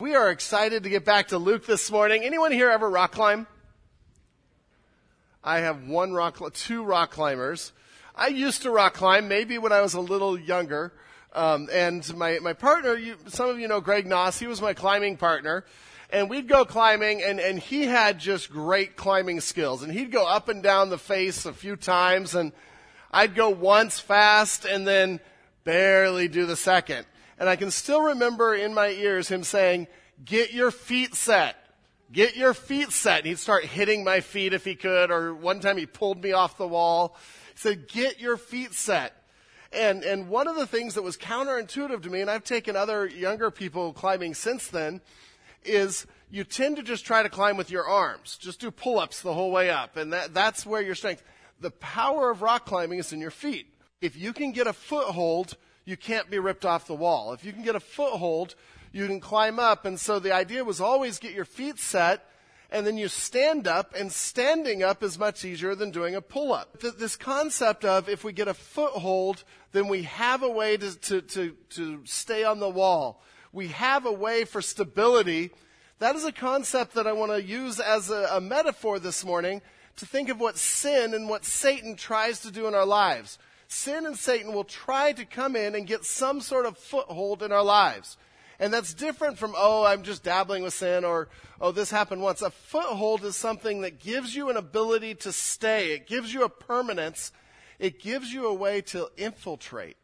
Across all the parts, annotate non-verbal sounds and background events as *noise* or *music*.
We are excited to get back to Luke this morning. Anyone here ever rock climb? I have one rock, two rock climbers. I used to rock climb, maybe when I was a little younger. Um, and my, my partner, you, some of you know Greg Noss, he was my climbing partner. And we'd go climbing, and, and he had just great climbing skills. And he'd go up and down the face a few times, and I'd go once fast and then barely do the second. And I can still remember in my ears him saying, Get your feet set. Get your feet set. And he'd start hitting my feet if he could, or one time he pulled me off the wall. He said, Get your feet set. And, and one of the things that was counterintuitive to me, and I've taken other younger people climbing since then, is you tend to just try to climb with your arms. Just do pull ups the whole way up. And that, that's where your strength. The power of rock climbing is in your feet. If you can get a foothold, you can't be ripped off the wall. If you can get a foothold, you can climb up. And so the idea was always get your feet set and then you stand up, and standing up is much easier than doing a pull up. This concept of if we get a foothold, then we have a way to, to, to, to stay on the wall. We have a way for stability. That is a concept that I want to use as a, a metaphor this morning to think of what sin and what Satan tries to do in our lives. Sin and Satan will try to come in and get some sort of foothold in our lives. And that's different from, oh, I'm just dabbling with sin or, oh, this happened once. A foothold is something that gives you an ability to stay. It gives you a permanence. It gives you a way to infiltrate.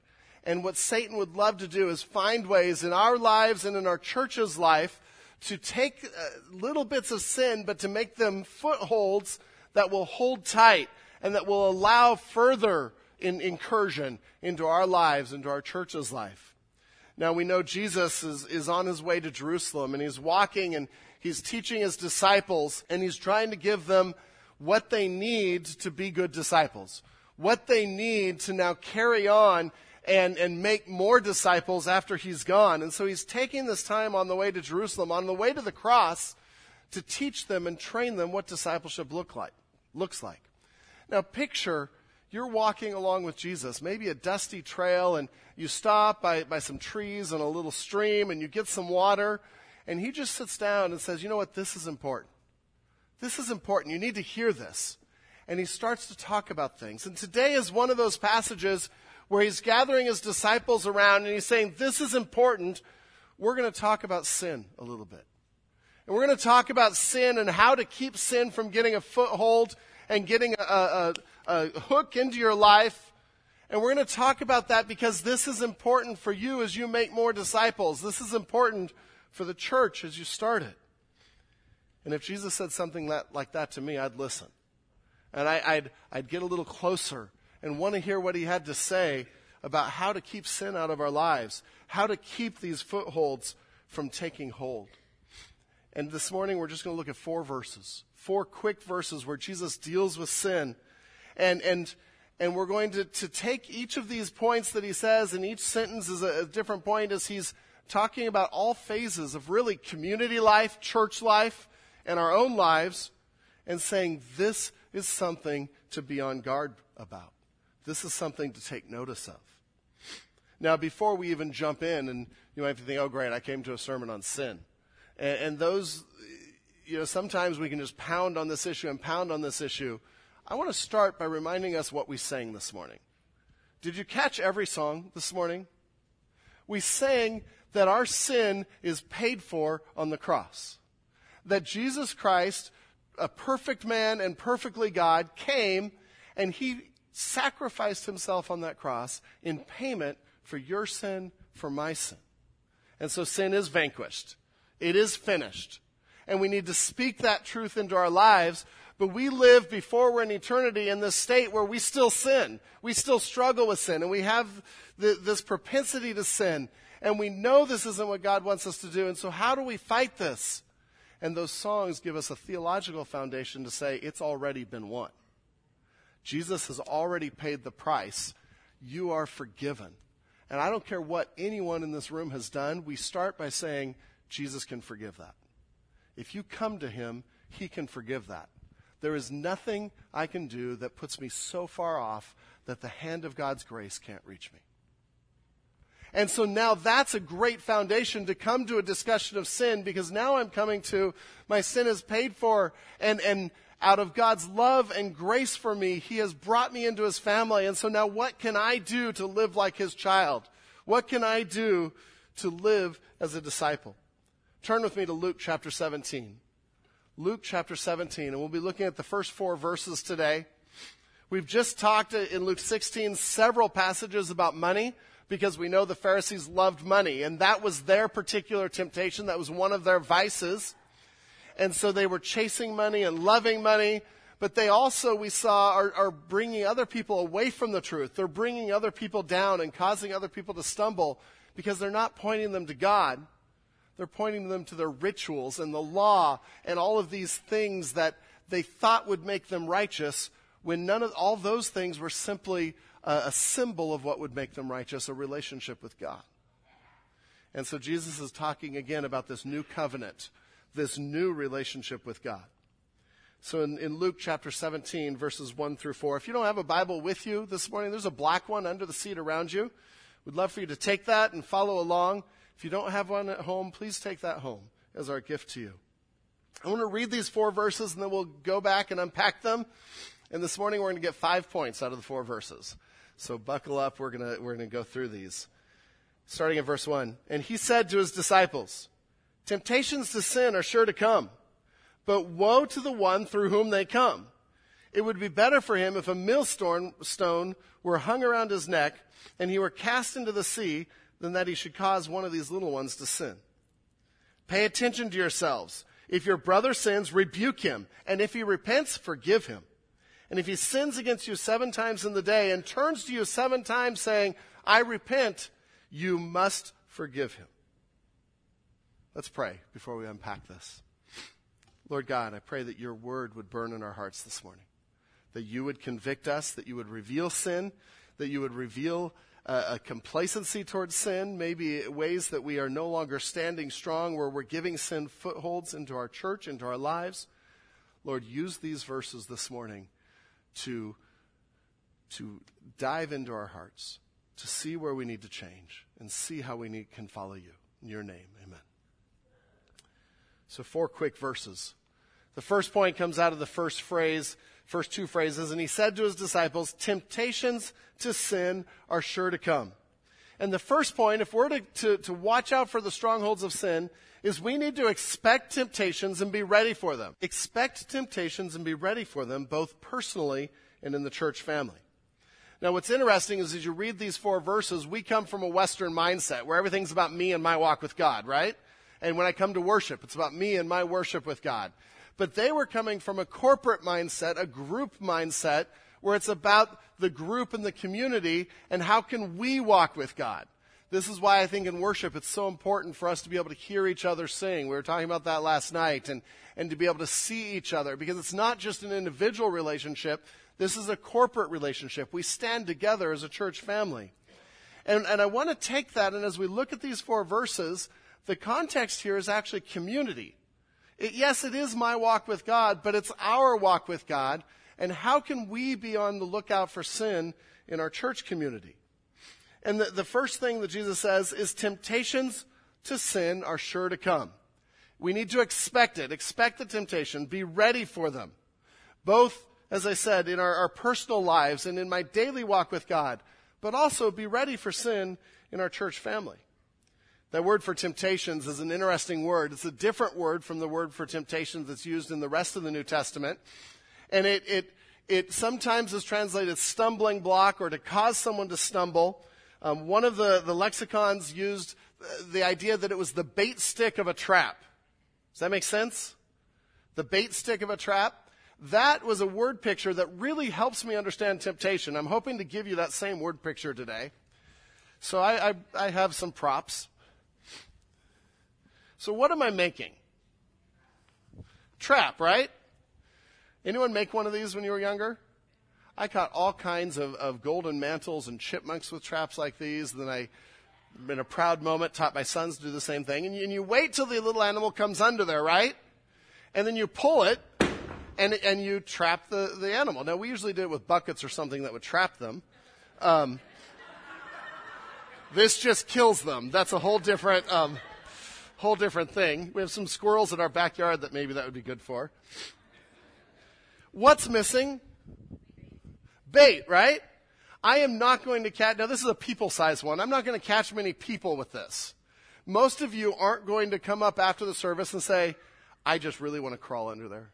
And what Satan would love to do is find ways in our lives and in our church's life to take uh, little bits of sin, but to make them footholds that will hold tight and that will allow further in incursion into our lives, into our church's life. Now we know Jesus is, is on his way to Jerusalem and he's walking and he's teaching his disciples and he's trying to give them what they need to be good disciples, what they need to now carry on and, and make more disciples after he's gone. And so he's taking this time on the way to Jerusalem, on the way to the cross, to teach them and train them what discipleship look like, looks like. Now picture you're walking along with Jesus, maybe a dusty trail, and you stop by, by some trees and a little stream, and you get some water, and he just sits down and says, You know what? This is important. This is important. You need to hear this. And he starts to talk about things. And today is one of those passages where he's gathering his disciples around and he's saying, This is important. We're going to talk about sin a little bit. And we're going to talk about sin and how to keep sin from getting a foothold and getting a, a, a hook into your life. And we're going to talk about that because this is important for you as you make more disciples. This is important for the church as you start it. And if Jesus said something that, like that to me, I'd listen. And I, would I'd get a little closer and want to hear what he had to say about how to keep sin out of our lives, how to keep these footholds from taking hold. And this morning we're just going to look at four verses, four quick verses where Jesus deals with sin and, and, and we're going to, to take each of these points that he says, and each sentence is a, a different point as he's talking about all phases of really community life, church life, and our own lives, and saying this is something to be on guard about. This is something to take notice of. Now, before we even jump in, and you might think, oh, great, I came to a sermon on sin. And, and those, you know, sometimes we can just pound on this issue and pound on this issue. I want to start by reminding us what we sang this morning. Did you catch every song this morning? We sang that our sin is paid for on the cross. That Jesus Christ, a perfect man and perfectly God, came and he sacrificed himself on that cross in payment for your sin, for my sin. And so sin is vanquished. It is finished. And we need to speak that truth into our lives but we live before we're in eternity in this state where we still sin. We still struggle with sin and we have the, this propensity to sin. And we know this isn't what God wants us to do. And so how do we fight this? And those songs give us a theological foundation to say it's already been won. Jesus has already paid the price. You are forgiven. And I don't care what anyone in this room has done, we start by saying, Jesus can forgive that. If you come to him, he can forgive that. There is nothing I can do that puts me so far off that the hand of God's grace can't reach me. And so now that's a great foundation to come to a discussion of sin because now I'm coming to my sin is paid for and, and out of God's love and grace for me, He has brought me into His family. And so now what can I do to live like His child? What can I do to live as a disciple? Turn with me to Luke chapter 17. Luke chapter 17, and we'll be looking at the first four verses today. We've just talked in Luke 16 several passages about money because we know the Pharisees loved money, and that was their particular temptation. That was one of their vices. And so they were chasing money and loving money, but they also, we saw, are, are bringing other people away from the truth. They're bringing other people down and causing other people to stumble because they're not pointing them to God. They're pointing them to their rituals and the law and all of these things that they thought would make them righteous when none of all those things were simply a, a symbol of what would make them righteous, a relationship with God. And so Jesus is talking again about this new covenant, this new relationship with God. So in, in, Luke chapter 17, verses 1 through 4, if you don't have a Bible with you this morning, there's a black one under the seat around you. We'd love for you to take that and follow along. If you don't have one at home, please take that home as our gift to you. I want to read these four verses and then we'll go back and unpack them. And this morning we're going to get five points out of the four verses. So buckle up. We're going to, we're going to go through these. Starting at verse 1. And he said to his disciples, Temptations to sin are sure to come, but woe to the one through whom they come. It would be better for him if a millstone were hung around his neck and he were cast into the sea than that he should cause one of these little ones to sin. Pay attention to yourselves. If your brother sins, rebuke him, and if he repents, forgive him. And if he sins against you seven times in the day and turns to you seven times saying, I repent, you must forgive him. Let's pray before we unpack this. Lord God, I pray that your word would burn in our hearts this morning, that you would convict us, that you would reveal sin, that you would reveal a, a complacency towards sin, maybe ways that we are no longer standing strong, where we're giving sin footholds into our church, into our lives. Lord, use these verses this morning to, to dive into our hearts, to see where we need to change, and see how we need, can follow you. In your name, amen. So, four quick verses. The first point comes out of the first phrase, first two phrases, and he said to his disciples, Temptations to sin are sure to come. And the first point, if we're to, to, to, watch out for the strongholds of sin, is we need to expect temptations and be ready for them. Expect temptations and be ready for them, both personally and in the church family. Now, what's interesting is as you read these four verses, we come from a Western mindset where everything's about me and my walk with God, right? And when I come to worship, it's about me and my worship with God. But they were coming from a corporate mindset, a group mindset, where it's about the group and the community and how can we walk with God. This is why I think in worship it's so important for us to be able to hear each other sing. We were talking about that last night and, and to be able to see each other because it's not just an individual relationship. This is a corporate relationship. We stand together as a church family. And, and I want to take that and as we look at these four verses, the context here is actually community. It, yes, it is my walk with God, but it's our walk with God. And how can we be on the lookout for sin in our church community? And the, the first thing that Jesus says is temptations to sin are sure to come. We need to expect it, expect the temptation, be ready for them. Both, as I said, in our, our personal lives and in my daily walk with God, but also be ready for sin in our church family. That word for temptations is an interesting word. It's a different word from the word for temptations that's used in the rest of the New Testament. And it, it, it sometimes is translated stumbling block or to cause someone to stumble. Um, one of the, the lexicons used uh, the idea that it was the bait stick of a trap. Does that make sense? The bait stick of a trap? That was a word picture that really helps me understand temptation. I'm hoping to give you that same word picture today. So I, I, I have some props. So what am I making? Trap, right? Anyone make one of these when you were younger? I caught all kinds of, of golden mantles and chipmunks with traps like these. And Then I, in a proud moment, taught my sons to do the same thing. And you, and you wait till the little animal comes under there, right? And then you pull it, and, and you trap the, the animal. Now, we usually did it with buckets or something that would trap them. Um, This just kills them. That's a whole different, um, whole different thing. We have some squirrels in our backyard that maybe that would be good for. What's missing? Bait, right? I am not going to catch, now this is a people sized one. I'm not going to catch many people with this. Most of you aren't going to come up after the service and say, I just really want to crawl under there.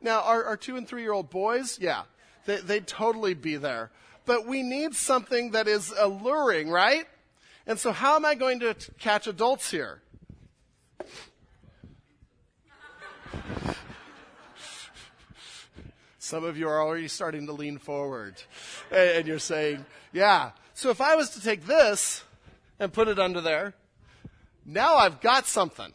Now, our, our two and three year old boys, yeah, they, they'd totally be there. But we need something that is alluring, right? And so, how am I going to catch adults here? Some of you are already starting to lean forward. And you're saying, yeah. So if I was to take this and put it under there, now I've got something.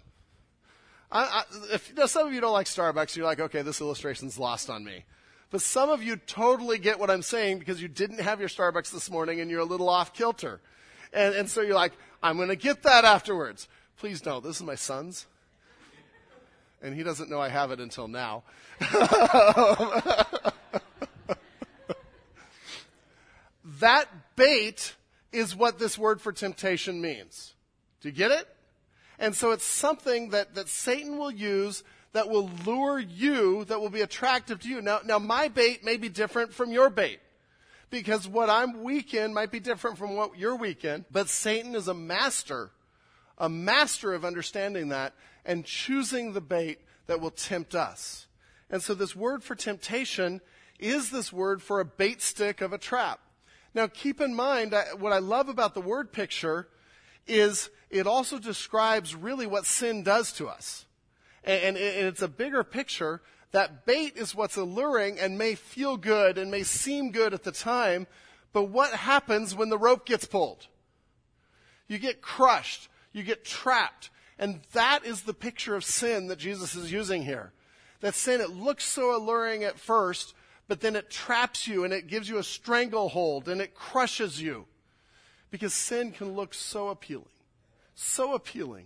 I, I, if, know, some of you don't like Starbucks, you're like, okay, this illustration's lost on me. But some of you totally get what I'm saying because you didn't have your Starbucks this morning and you're a little off kilter. And, and so you're like, I'm going to get that afterwards. Please don't. This is my son's. And he doesn't know I have it until now. *laughs* that bait is what this word for temptation means. Do you get it? And so it's something that, that Satan will use that will lure you, that will be attractive to you. Now, now my bait may be different from your bait. Because what I'm weak in might be different from what you're weak in. But Satan is a master, a master of understanding that and choosing the bait that will tempt us. And so this word for temptation is this word for a bait stick of a trap. Now keep in mind, what I love about the word picture is it also describes really what sin does to us. And, it's a bigger picture that bait is what's alluring and may feel good and may seem good at the time, but what happens when the rope gets pulled? You get crushed. You get trapped. And that is the picture of sin that Jesus is using here. That sin, it looks so alluring at first, but then it traps you and it gives you a stranglehold and it crushes you. Because sin can look so appealing. So appealing.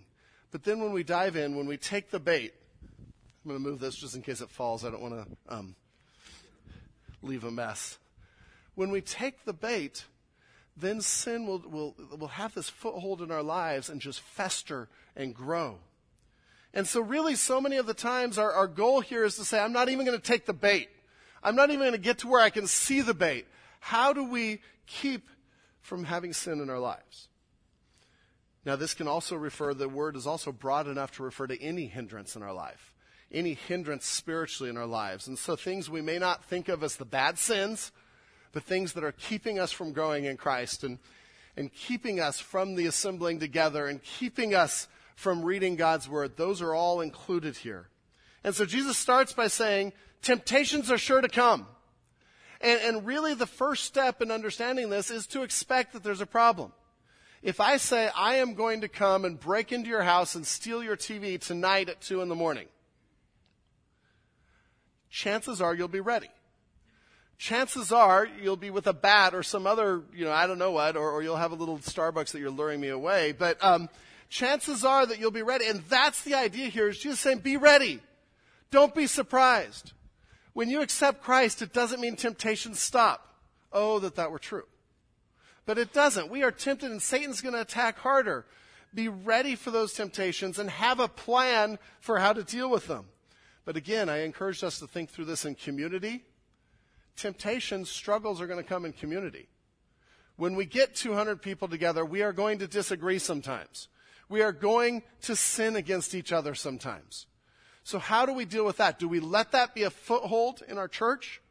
But then when we dive in, when we take the bait, I'm going to move this just in case it falls. I don't want to um, leave a mess. When we take the bait, then sin will, will, will have this foothold in our lives and just fester and grow. And so, really, so many of the times, our, our goal here is to say, I'm not even going to take the bait. I'm not even going to get to where I can see the bait. How do we keep from having sin in our lives? Now, this can also refer, the word is also broad enough to refer to any hindrance in our life, any hindrance spiritually in our lives. And so, things we may not think of as the bad sins, but things that are keeping us from growing in Christ and, and keeping us from the assembling together and keeping us from reading God's word, those are all included here. And so, Jesus starts by saying, temptations are sure to come. And, and really, the first step in understanding this is to expect that there's a problem. If I say, I am going to come and break into your house and steal your TV tonight at 2 in the morning, chances are you'll be ready. Chances are you'll be with a bat or some other, you know, I don't know what, or, or you'll have a little Starbucks that you're luring me away. But um, chances are that you'll be ready. And that's the idea here is Jesus saying, be ready. Don't be surprised. When you accept Christ, it doesn't mean temptations stop. Oh, that that were true. But it doesn't. We are tempted and Satan's going to attack harder. Be ready for those temptations and have a plan for how to deal with them. But again, I encourage us to think through this in community. Temptations, struggles are going to come in community. When we get 200 people together, we are going to disagree sometimes. We are going to sin against each other sometimes. So how do we deal with that? Do we let that be a foothold in our church?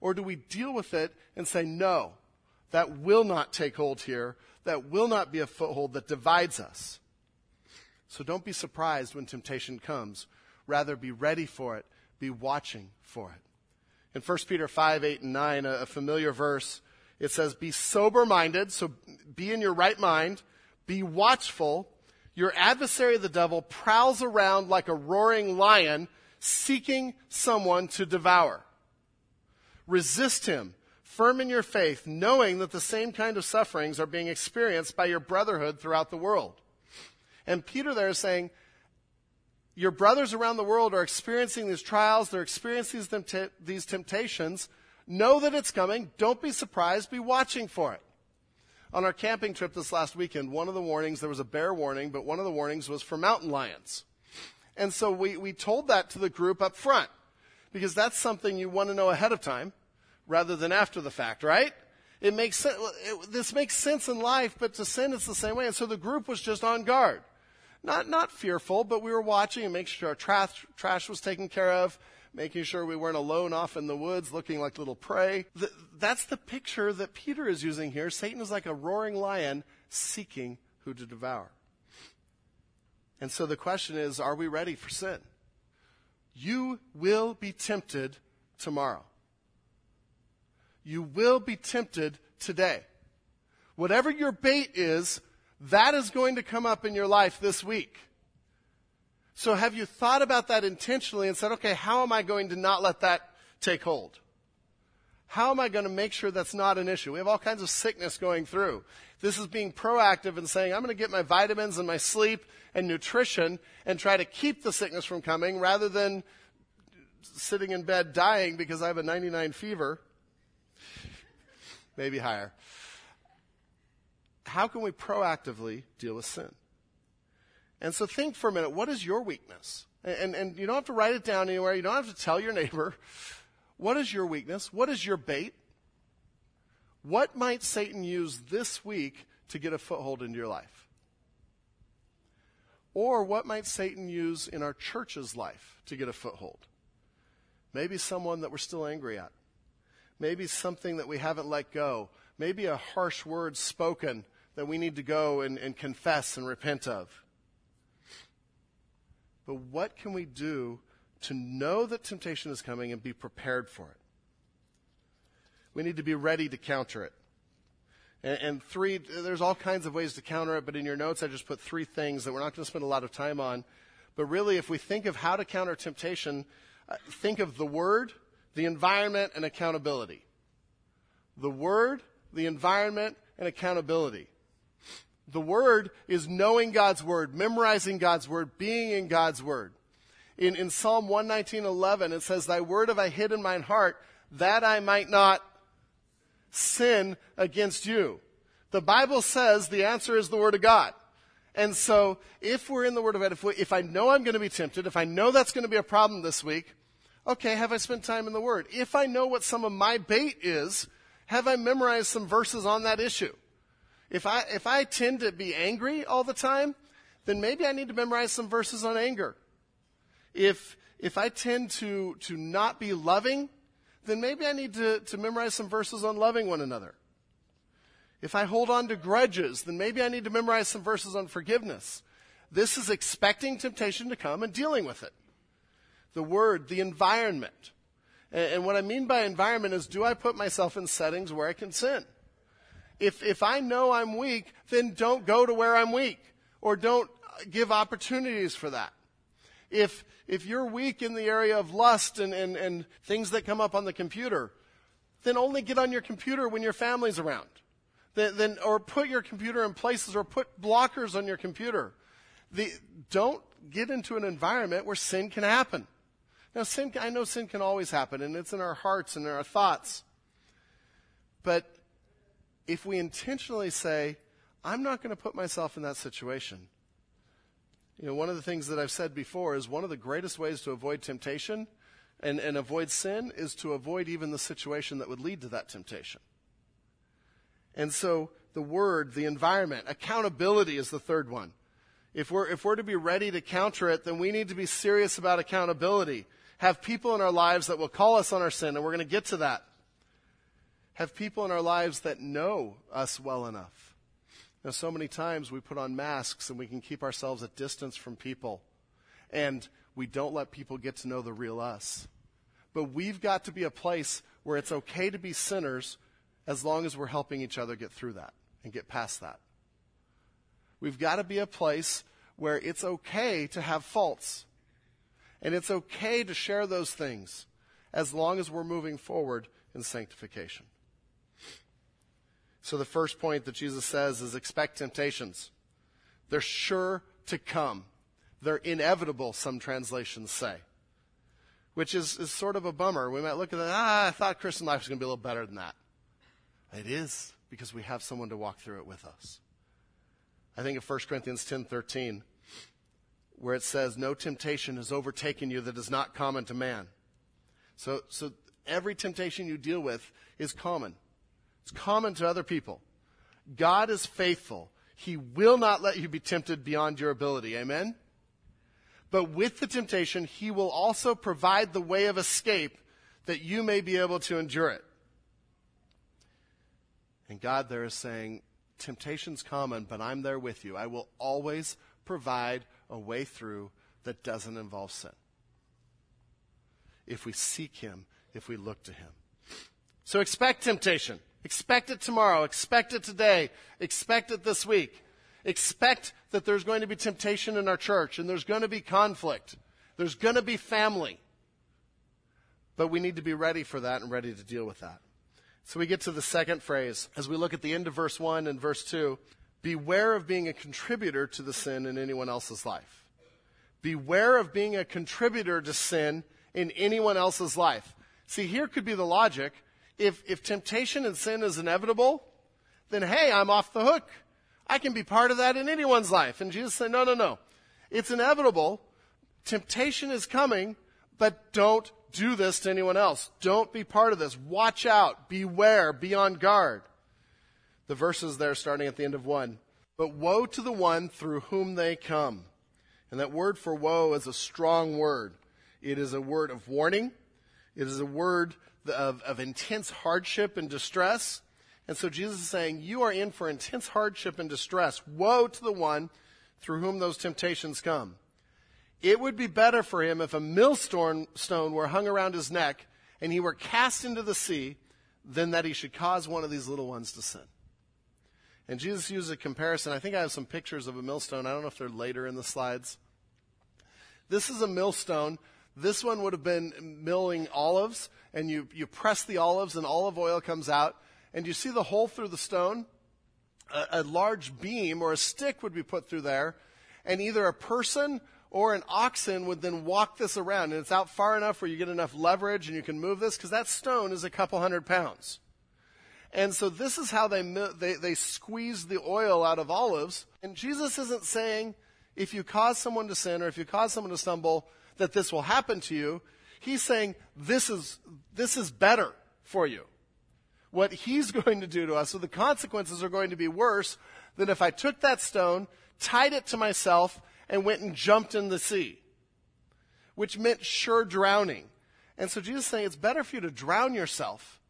Or do we deal with it and say, no, that will not take hold here, that will not be a foothold that divides us. So don't be surprised when temptation comes. Rather, be ready for it, be watching for it. In 1 Peter 5, 8, and 9, a, familiar verse, it says, Be sober minded, so be in your right mind, be watchful. Your adversary, the devil, prowls around like a roaring lion, seeking someone to devour. Resist him firm in your faith, knowing that the same kind of sufferings are being experienced by your brotherhood throughout the world. And Peter there is saying, your brothers around the world are experiencing these trials, they're experiencing these, temptations. Know that it's coming. Don't be surprised. Be watching for it. On our camping trip this last weekend, one of the warnings, there was a bear warning, but one of the warnings was for mountain lions. And so we, we told that to the group up front because that's something you want to know ahead of time rather than after the fact, right? It makes sense. It, this makes sense in life, but to sin, it's the same way. And so the group was just on guard. Not, not fearful, but we were watching and making sure our trash, trash was taken care of, making sure we weren't alone off in the woods looking like little prey. The, that's the picture that Peter is using here. Satan is like a roaring lion seeking who to devour. And so the question is, are we ready for sin? You will be tempted tomorrow. You will be tempted today. Whatever your bait is, that is going to come up in your life this week. So have you thought about that intentionally and said, okay, how am I going to not let that take hold? How am I going to make sure that's not an issue? We have all kinds of sickness going through. This is being proactive and saying, I'm going to get my vitamins and my sleep and nutrition and try to keep the sickness from coming rather than sitting in bed dying because I have a 99 fever. Maybe higher. How can we proactively deal with sin? And so think for a minute, what is your weakness? And, and, and, you don't have to write it down anywhere. You don't have to tell your neighbor. *laughs* What is your weakness? What is your bait? What might Satan use this week to get a foothold into your life? Or what might Satan use in our church's life to get a foothold? Maybe someone that we're still angry at. Maybe something that we haven't let go. Maybe a harsh word spoken that we need to go and, and confess and repent of. But what can we do to know that temptation is coming and be prepared for it? We need to be ready to counter it. And, and, three, there's all kinds of ways to counter it, but in your notes I just put three things that we're not going to spend a lot of time on. But really, if we think of how to counter temptation, uh, think of the word, the environment, and accountability. The word, the environment, and accountability. The Word is knowing God's Word, memorizing God's Word, being in God's Word. In, in Psalm 119.11, it says, Thy Word have I hid in mine heart, that I might not sin against you. The Bible says the answer is the Word of God. And so, if we're in the Word of God, if, we, if I know I'm going to be tempted, if I know that's going to be a problem this week, okay, have I spent time in the Word? If I know what some of my bait is, have I memorized some verses on that issue? If I, if I tend to be angry all the time, then maybe I need to memorize some verses on anger. If, if I tend to, to not be loving, then maybe I need to, to memorize some verses on loving one another. If I hold on to grudges, then maybe I need to memorize some verses on forgiveness. This is expecting temptation to come and dealing with it. The word, the environment. And, and what I mean by environment is do I put myself in settings where I can sin? If, if I know I'm weak, then don't go to where I'm weak or don't give opportunities for that. If, if you're weak in the area of lust and, and, and things that come up on the computer, then only get on your computer when your family's around. Then, then, or put your computer in places or put blockers on your computer. The, don't get into an environment where sin can happen. Now, sin, I know sin can always happen, and it's in our hearts and in our thoughts. But if we intentionally say, I'm not going to put myself in that situation. You know, one of the things that I've said before is one of the greatest ways to avoid temptation and, and avoid sin is to avoid even the situation that would lead to that temptation. And so the word, the environment, accountability is the third one. If we're, if we're to be ready to counter it, then we need to be serious about accountability. Have people in our lives that will call us on our sin, and we're going to get to that have people in our lives that know us well enough. Now, so many times we put on masks and we can keep ourselves at distance from people, and we don't let people get to know the real us. But we've got to be a place where it's okay to be sinners as long as we're helping each other get through that and get past that. We've got to be a place where it's okay to have faults. And it's okay to share those things as long as we're moving forward in sanctification. So the first point that Jesus says is expect temptations. They're sure to come. They're inevitable, some translations say. Which is, is sort of a bummer. We might look at that, ah, I thought Christian life was going to be a little better than that. It is, because we have someone to walk through it with us. I think of 1 Corinthians 10:13 where it says no temptation has overtaken you that is not common to man. So so every temptation you deal with is common. It's common to other people. God is faithful. He will not let you be tempted beyond your ability. Amen? But with the temptation, He will also provide the way of escape that you may be able to endure it. And God there is saying, temptation's common, but I'm there with you. I will always provide a way through that doesn't involve sin. If we seek Him, if we look to Him. So expect temptation. Expect it tomorrow. Expect it today. Expect it this week. Expect that there's going to be temptation in our church and there's going to be conflict. There's going to be family. But we need to be ready for that and ready to deal with that. So we get to the second phrase as we look at the end of verse 1 and verse 2. Beware of being a contributor to the sin in anyone else's life. Beware of being a contributor to sin in anyone else's life. See, here could be the logic. If, if temptation and sin is inevitable, then hey, I'm off the hook. I can be part of that in anyone's life. And Jesus said, no, no, no. It's inevitable. Temptation is coming, but don't do this to anyone else. Don't be part of this. Watch out. Beware. Be on guard. The verses there starting at the end of one. But woe to the one through whom they come. And that word for woe is a strong word. It is a word of warning. It is a word of, of intense hardship and distress. And so Jesus is saying, You are in for intense hardship and distress. Woe to the one through whom those temptations come. It would be better for him if a millstone stone were hung around his neck and he were cast into the sea than that he should cause one of these little ones to sin. And Jesus used a comparison. I think I have some pictures of a millstone. I don't know if they're later in the slides. This is a millstone. This one would have been milling olives, and you, you press the olives, and olive oil comes out. And you see the hole through the stone? A, a large beam or a stick would be put through there, and either a person or an oxen would then walk this around. And it's out far enough where you get enough leverage and you can move this, because that stone is a couple hundred pounds. And so this is how they, they, they squeeze the oil out of olives. And Jesus isn't saying if you cause someone to sin or if you cause someone to stumble, that this will happen to you. He's saying this is, this is better for you what he's *laughs* going to do to us. So the consequences are going to be worse than if I took that stone, tied it to myself, and went and jumped in the sea, which meant sure drowning. And so Jesus is saying it's better for you to drown yourself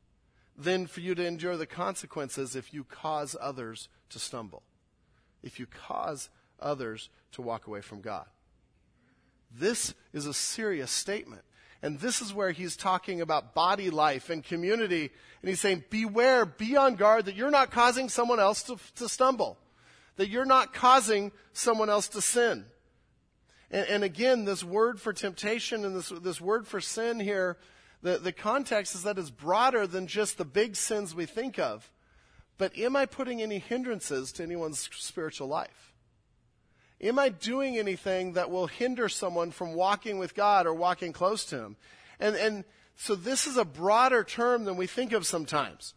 than for you to endure the consequences if you cause others to stumble, if you cause others to walk away from God. This is a serious statement. And this is where he's talking about body life and community. And he's saying, beware, be on guard that you're not causing someone else to, to stumble, that you're not causing someone else to sin. And, and again, this word for temptation and this, this word for sin here, the, the context is that it's broader than just the big sins we think of. But am I putting any hindrances to anyone's spiritual life? Am I doing anything that will hinder someone from walking with God or walking close to Him? And, and so this is a broader term than we think of sometimes.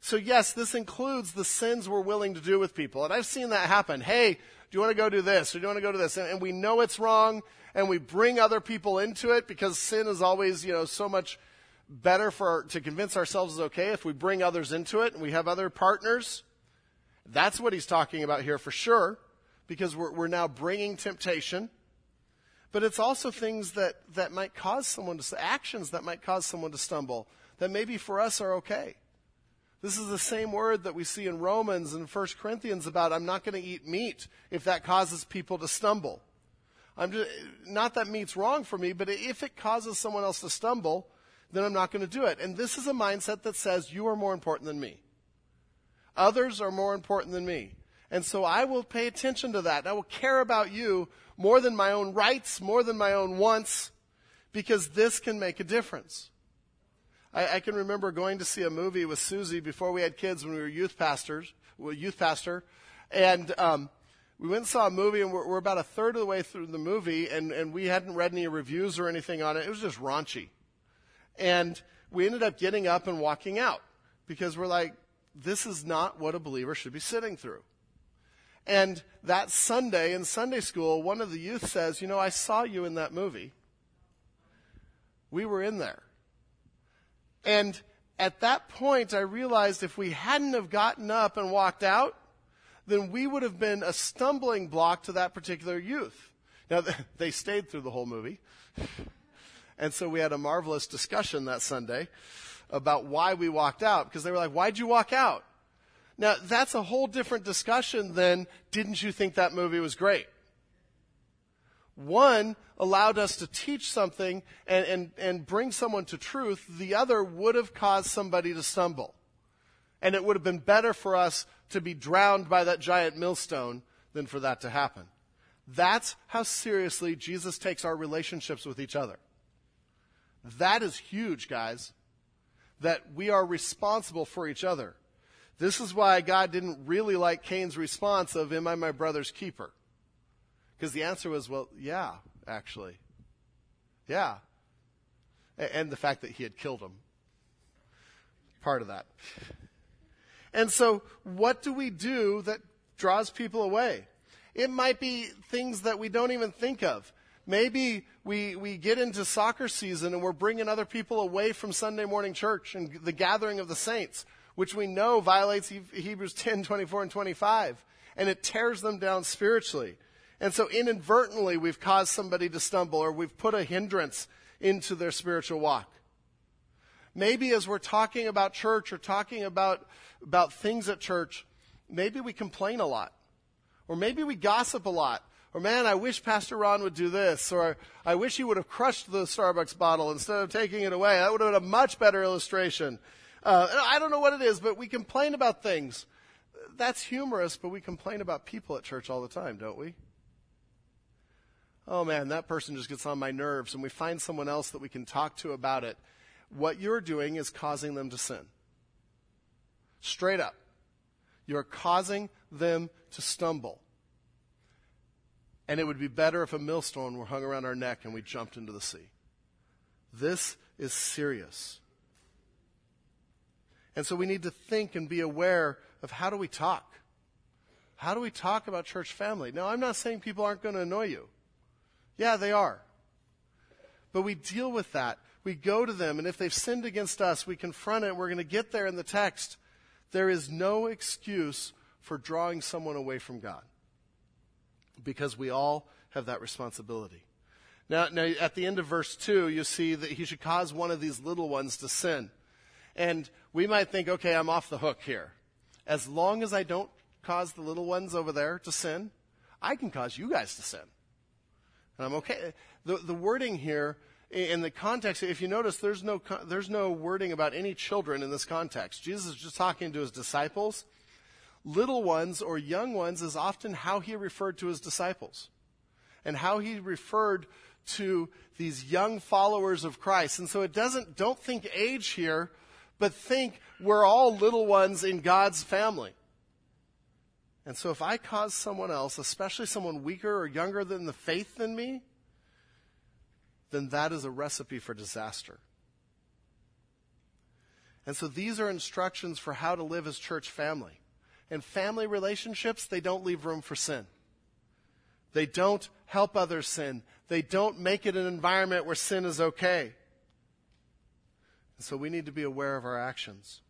So yes, this includes the sins we're willing to do with people. And I've seen that happen. Hey, do you want to go do this? Or do you want to go do this? And, and we know it's wrong and we bring other people into it because sin is always, you know, so much better for, to convince ourselves is okay if we bring others into it and we have other partners. That's what he's talking about here for sure because we're, we're now bringing temptation. But it's also things that, that might cause someone to, actions that might cause someone to stumble, that maybe for us are okay. This is the same word that we see in Romans and 1 Corinthians about I'm not going to eat meat if that causes people to stumble. I'm just, not that meat's wrong for me, but if it causes someone else to stumble, then I'm not going to do it. And this is a mindset that says you are more important than me. Others are more important than me. And so I will pay attention to that. I will care about you more than my own rights, more than my own wants, because this can make a difference. I, I can remember going to see a movie with Susie before we had kids when we were youth pastors, well, youth pastor, and um, we went and saw a movie, and we're, we're, about a third of the way through the movie, and, and we hadn't read any reviews or anything on it. It was just raunchy, and we ended up getting up and walking out because we're like, this is not what a believer should be sitting through. And that Sunday in Sunday school, one of the youth says, You know, I saw you in that movie. We were in there. And at that point, I realized if we hadn't have gotten up and walked out, then we would have been a stumbling block to that particular youth. Now, *laughs* they stayed through the whole movie. *laughs* And so we had a marvelous discussion that Sunday about why we walked out because they were like, why'd you walk out? Now, that's a whole different discussion than didn't you think that movie was great? One allowed us to teach something and, and, and bring someone to truth. The other would have caused somebody to stumble. And it would have been better for us to be drowned by that giant millstone than for that to happen. That's how seriously Jesus takes our relationships with each other. That is huge, guys. That we are responsible for each other. This is why God didn't really like Cain's response of, Am I my brother's keeper? Because the answer was, Well, yeah, actually. Yeah. And the fact that he had killed him. Part of that. And so, what do we do that draws people away? It might be things that we don't even think of. Maybe we, we get into soccer season and we're bringing other people away from Sunday morning church and the gathering of the saints, which we know violates Hebrews 10, 24, and 25. And it tears them down spiritually. And so inadvertently, we've caused somebody to stumble or we've put a hindrance into their spiritual walk. Maybe as we're talking about church or talking about, about things at church, maybe we complain a lot. Or maybe we gossip a lot. Or, man, I wish Pastor Ron would do this. Or, I wish he would have crushed the Starbucks bottle instead of taking it away. That would have been a much better illustration. Uh, I don't know what it is, but we complain about things. That's humorous, but we complain about people at church all the time, don't we? Oh man, that person just gets on my nerves, and we find someone else that we can talk to about it. What you're doing is causing them to sin. Straight up. You're causing them to stumble. And it would be better if a millstone were hung around our neck and we jumped into the sea. This is serious. And so we need to think and be aware of how do we talk? How do we talk about church family? Now, I'm not saying people aren't going to annoy you. Yeah, they are. But we deal with that. We go to them, and if they've sinned against us, we confront it. We're going to get there in the text. There is no excuse for drawing someone away from God because we all have that responsibility. Now, now, at the end of verse 2, you see that he should cause one of these little ones to sin. And we might think, okay, I'm off the hook here. As long as I don't cause the little ones over there to sin, I can cause you guys to sin. And I'm okay. The, the wording here, in the context, if you notice, there's no, there's no wording about any children in this context. Jesus is just talking to his disciples little ones or young ones is often how he referred to his disciples and how he referred to these young followers of Christ. And so it doesn't, don't think age here, but think we're all little ones in God's family. And so if I cause someone else, especially someone weaker or younger than the faith than me, then that is a recipe for disaster. And so these are instructions for how to live as church family and family relationships, they don't leave room for sin. They don't help others sin. They don't make it an environment where sin is okay. And so we need to be aware of our actions.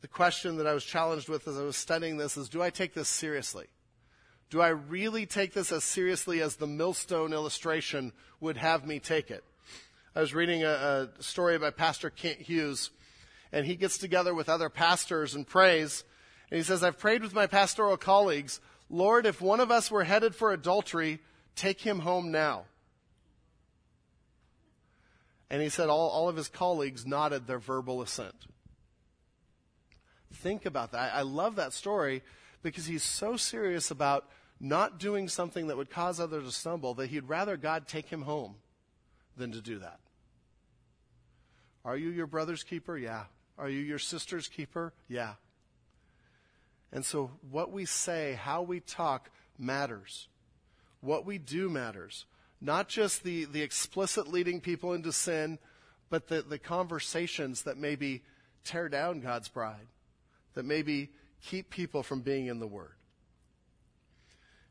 The question that I was challenged with as I was studying this is do I take this seriously? Do I really take this as seriously as the millstone illustration would have me take it? I was reading a, a story by Pastor Kent Hughes, and he gets together with other pastors and prays and he says, I've prayed with my pastoral colleagues, Lord, if one of us were headed for adultery, take him home now. And he said all, all of his colleagues nodded their verbal assent. Think about that. I love that story because he's so serious about not doing something that would cause others to stumble that he'd rather God take him home than to do that. Are you your brother's keeper? Yeah. Are you your sister's keeper? Yeah. And so, what we say, how we talk, matters. What we do matters. Not just the, the explicit leading people into sin, but the, the conversations that maybe tear down God's bride, that maybe keep people from being in the Word.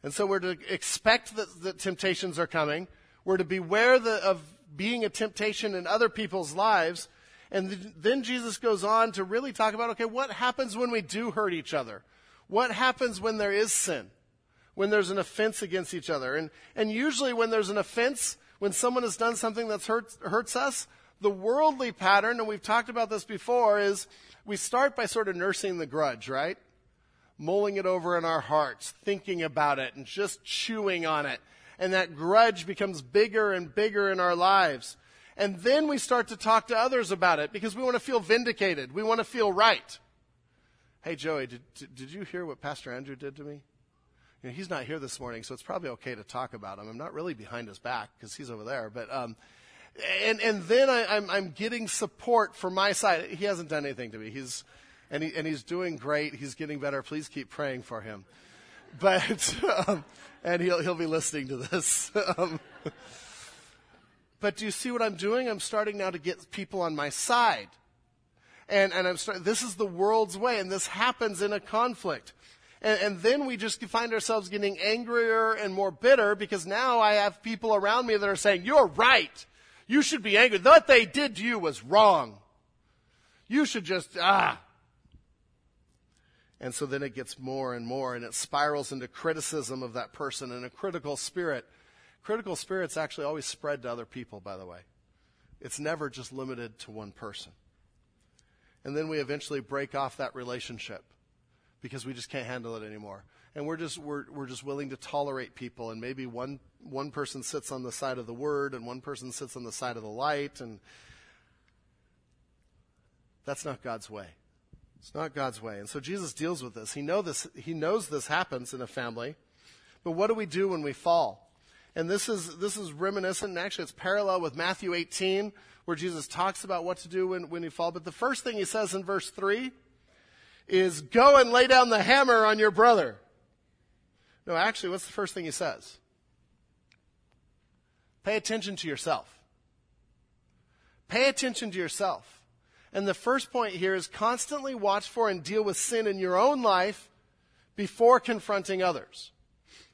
And so we're to expect that, that temptations are coming. We're to beware the, of being a temptation in other people's lives. And th- then Jesus goes on to really talk about okay, what happens when we do hurt each other? What happens when there is sin? When there's an offense against each other? And, and usually when there's an offense, when someone has done something that hurts, hurts us, the worldly pattern, and we've talked about this before, is we start by sort of nursing the grudge, right? mulling it over in our hearts, thinking about it, and just chewing on it. And that grudge becomes bigger and bigger in our lives. And then we start to talk to others about it because we want to feel vindicated. We want to feel right. Hey, Joey, did, did you hear what Pastor Andrew did to me? You know, he's not here this morning, so it's probably okay to talk about him. I'm not really behind his back because he's over there, but um, and and then I, I'm I'm getting support from my side. He hasn't done anything to me. He's and, he, and he's doing great. He's getting better. Please keep praying for him. But, *laughs* um, and he'll, he'll be listening to this. *laughs* um, but do you see what I'm doing? I'm starting now to get people on my side. And, and I'm starting, this is the world's way, and this happens in a conflict. And, and, then we just find ourselves getting angrier and more bitter because now I have people around me that are saying, You're right. You should be angry. What they did to you was wrong. You should just, ah. And so then it gets more and more, and it spirals into criticism of that person and a critical spirit. Critical spirits actually always spread to other people, by the way. It's never just limited to one person. And then we eventually break off that relationship because we just can't handle it anymore. And we're just, we're, we're just willing to tolerate people. And maybe one, one person sits on the side of the word and one person sits on the side of the light. And that's not God's way. It's not God's way. And so Jesus deals with this. He, know this. he knows this happens in a family. But what do we do when we fall? And this is, this is reminiscent, and actually it's parallel with Matthew 18, where Jesus talks about what to do when, when you fall. But the first thing he says in verse 3 is, Go and lay down the hammer on your brother. No, actually, what's the first thing he says? Pay attention to yourself. Pay attention to yourself. And the first point here is constantly watch for and deal with sin in your own life before confronting others.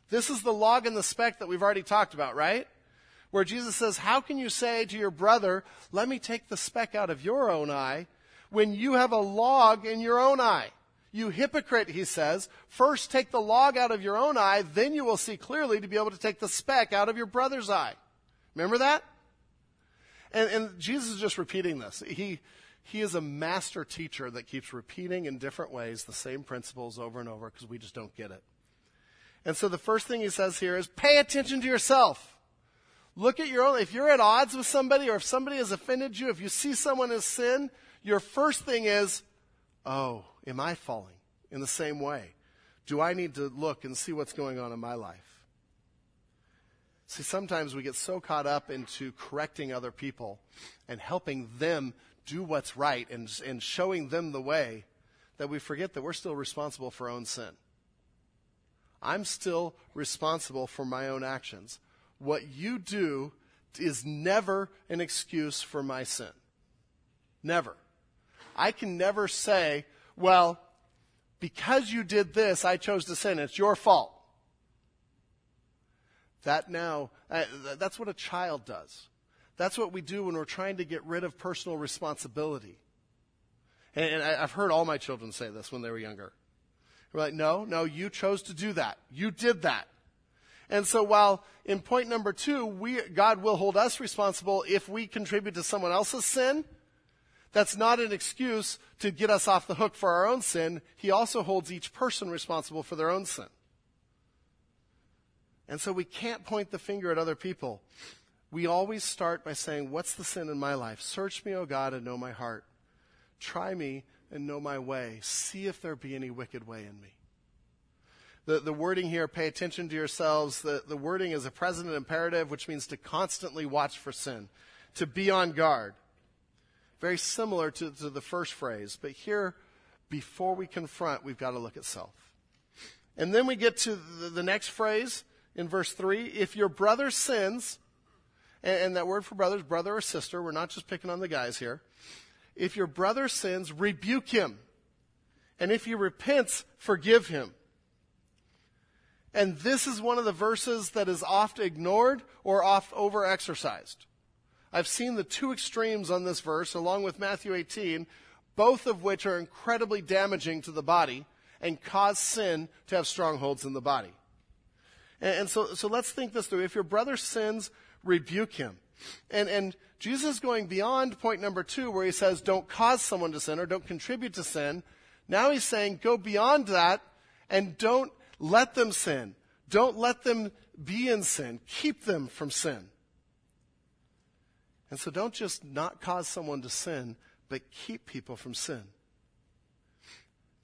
This is the log and the speck that we've already talked about, right? Where Jesus says, How can you say to your brother, Let me take the speck out of your own eye, when you have a log in your own eye? You hypocrite, he says, first take the log out of your own eye, then you will see clearly to be able to take the speck out of your brother's eye. Remember that? And, and Jesus is just repeating this. He, he is a master teacher that keeps repeating in different ways the same principles over and over because we just don't get it. And so the first thing he says here is pay attention to yourself. Look at your own, if you're at odds with somebody or if somebody has offended you, if you see someone as sin, your first thing is, oh, am I falling in the same way? Do I need to look and see what's going on in my life? See, sometimes we get so caught up into correcting other people and helping them do what's right and, and showing them the way that we forget that we're still responsible for our own sin. I'm still responsible for my own actions. What you do is never an excuse for my sin. Never. I can never say, well, because you did this, I chose to sin. It's your fault. That now, uh, that's what a child does. That's what we do when we're trying to get rid of personal responsibility. And, and I, I've heard all my children say this when they were younger. We're like, no, no, you chose to do that. You did that. And so while in point number two, we, God will hold us responsible if we contribute to someone else's sin, that's not an excuse to get us off the hook for our own sin. He also holds each person responsible for their own sin. And so we can't point the finger at other people we always start by saying, What's the sin in my life? Search me, O God, and know my heart. Try me and know my way. See if there be any wicked way in me. The, the wording here, pay attention to yourselves. The, the wording is a present imperative, which means to constantly watch for sin, to be on guard. Very similar to, to the first phrase, but here, before we confront, we've got to look at self. And then we get to the, the next phrase in verse 3 if your brother sins, and, and that word for brother is brother or sister. We're not just picking on the guys here. If your brother sins, rebuke him And if he repents, forgive him. And this is one of the verses that is oft ignored or oft overexercised. I've seen the two extremes on this verse, along with Matthew 18, both of which are incredibly damaging to the body and cause sin to have strongholds in the body. And, and so, so let's think this through. If your brother sins, rebuke him. And, and Jesus is going beyond point number two, where he says, don't cause someone to sin or don't contribute to sin. Now he's saying, go beyond that and don't let them sin. Don't let them be in sin. Keep them from sin. And so don't just not cause someone to sin, but keep people from sin.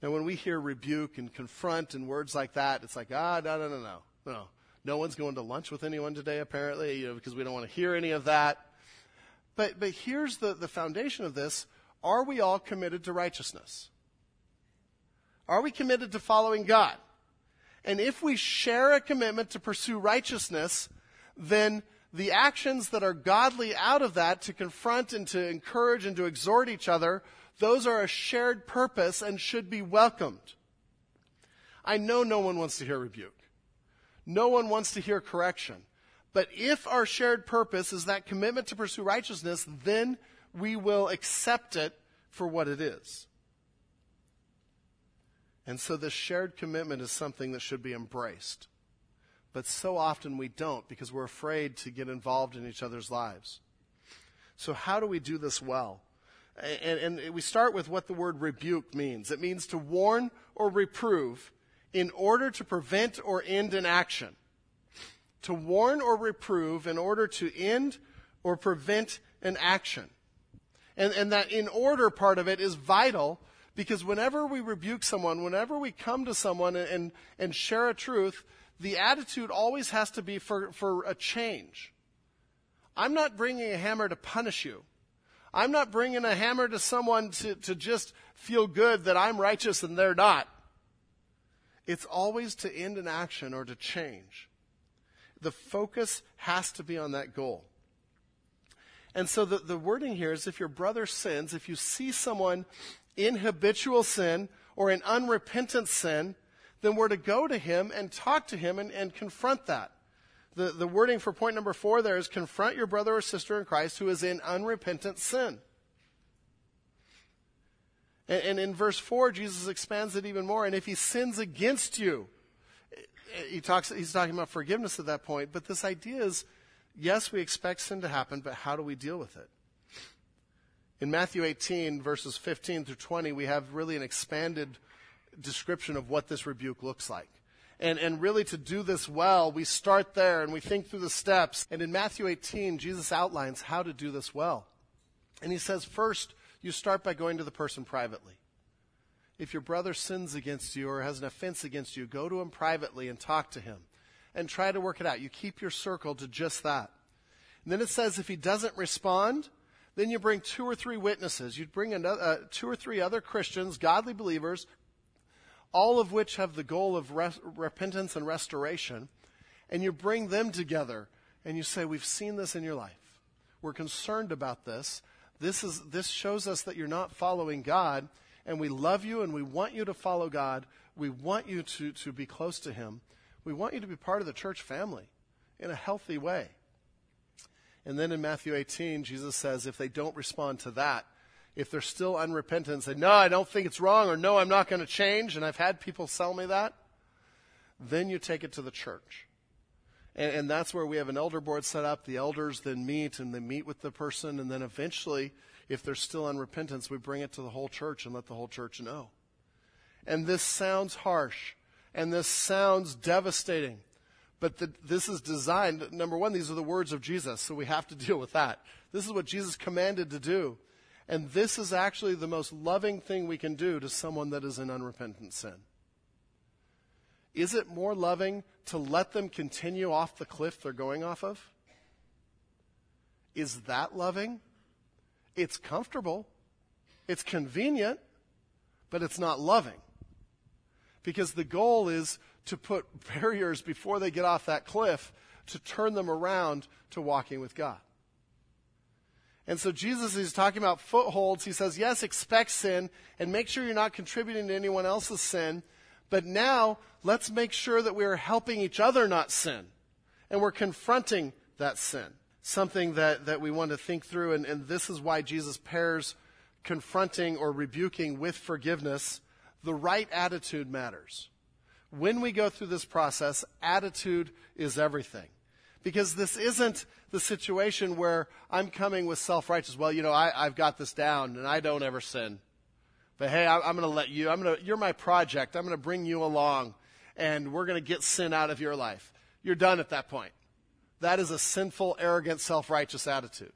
Now, when we hear rebuke and confront and words like that, it's like, ah, no, no, no, no, no. No one's going to lunch with anyone today, apparently, you know, because we don't want to hear any of that. But, but here's the, the foundation of this. Are we all committed to righteousness? Are we committed to following God? And if we share a commitment to pursue righteousness, then the actions that are godly out of that to confront and to encourage and to exhort each other, those are a shared purpose and should be welcomed. I know no one wants to hear rebuke. No one wants to hear correction. But if our shared purpose is that commitment to pursue righteousness, then we will accept it for what it is. And so this shared commitment is something that should be embraced. But so often we don't because we're afraid to get involved in each other's lives. So how do we do this well? And, and, we start with what the word rebuke means. It means to warn or reprove in order to prevent or end an action. To warn or reprove in order to end or prevent an action. And, and that in order part of it is vital because whenever we rebuke someone, whenever we come to someone and, and, and share a truth, the attitude always has to be for, for a change. I'm not bringing a hammer to punish you. I'm not bringing a hammer to someone to, to just feel good that I'm righteous and they're not. It's always to end an action or to change. The focus has to be on that goal. And so the, the wording here is if your brother sins, if you see someone in habitual sin or in unrepentant sin, then we're to go to him and talk to him and, and confront that. The, the wording for point number four there is confront your brother or sister in Christ who is in unrepentant sin. And, and in verse 4, Jesus expands it even more. And if he sins against you, he talks, he's talking about forgiveness at that point. But this idea is yes, we expect sin to happen, but how do we deal with it? In Matthew 18, verses 15 through 20, we have really an expanded description of what this rebuke looks like. And, and really, to do this well, we start there and we think through the steps. And in Matthew 18, Jesus outlines how to do this well. And he says, first, you start by going to the person privately. If your brother sins against you or has an offense against you, go to him privately and talk to him and try to work it out. You keep your circle to just that. And then it says if he doesn't respond, then you bring two or three witnesses. You bring another, uh, two or three other Christians, godly believers, all of which have the goal of res- repentance and restoration. And you bring them together and you say, We've seen this in your life. We're concerned about this. This, is, this shows us that you're not following God, and we love you and we want you to follow God. We want you to, to be close to Him. We want you to be part of the church family in a healthy way. And then in Matthew 18, Jesus says, if they don't respond to that, if they're still unrepentant and say, no, I don't think it's wrong, or no, I'm not going to change, and I've had people sell me that, then you take it to the church. And, and, that's where we have an elder board set up. The elders then meet and they meet with the person. And then eventually, if they're still on repentance, we bring it to the whole church and let the whole church know. And this sounds harsh and this sounds devastating. But the, this is designed, number one, these are the words of Jesus, so we have to deal with that. This is what Jesus commanded to do. And this is actually the most loving thing we can do to someone that is in unrepentant sin. Is it more loving to let them continue off the cliff they're going off of? Is that loving? It's comfortable. It's convenient, but it's not loving. Because the goal is to put *laughs* barriers before they get off that cliff to turn them around to walking with God. And so Jesus is talking about footholds. He says, yes, expect sin and make sure you're not contributing to anyone else's sin. But now let's make sure that we are helping each other not sin. And we're confronting that sin. Something that, that we want to think through. And, and this is why Jesus pairs confronting or rebuking with forgiveness. The right attitude matters. When we go through this process, attitude is everything. Because this isn't the situation where I'm coming with self righteous. Well, you know, I, have got this down and I don't ever sin. But hey, I, I'm going to let you, I'm going to, you're my project. I'm going to bring you along and we're going to get sin out of your life. You're done at that point. That is a sinful, arrogant, self righteous attitude.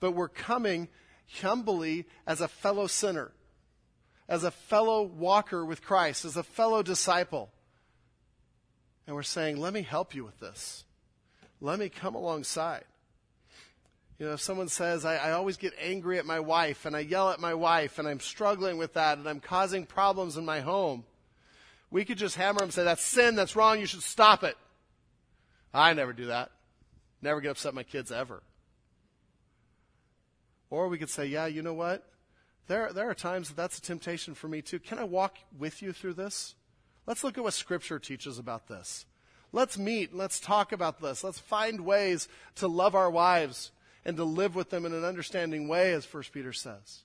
But we're coming humbly as a fellow sinner, as a fellow walker with Christ, as a fellow disciple. And we're saying, let me help you with this. Let me come alongside. You know, if someone says, I, I, always get angry at my wife and I yell at my wife and I'm struggling with that and I'm causing problems in my home, we could just hammer them and say, that's sin, that's wrong, you should stop it. I never do that. Never get upset my kids ever. Or we could say, yeah, you know what? There, there are times that that's a temptation for me too. Can I walk with you through this? Let's look at what Scripture teaches about this. Let's meet. Let's talk about this. Let's find ways to love our wives and to live with them in an understanding way, as 1 Peter says.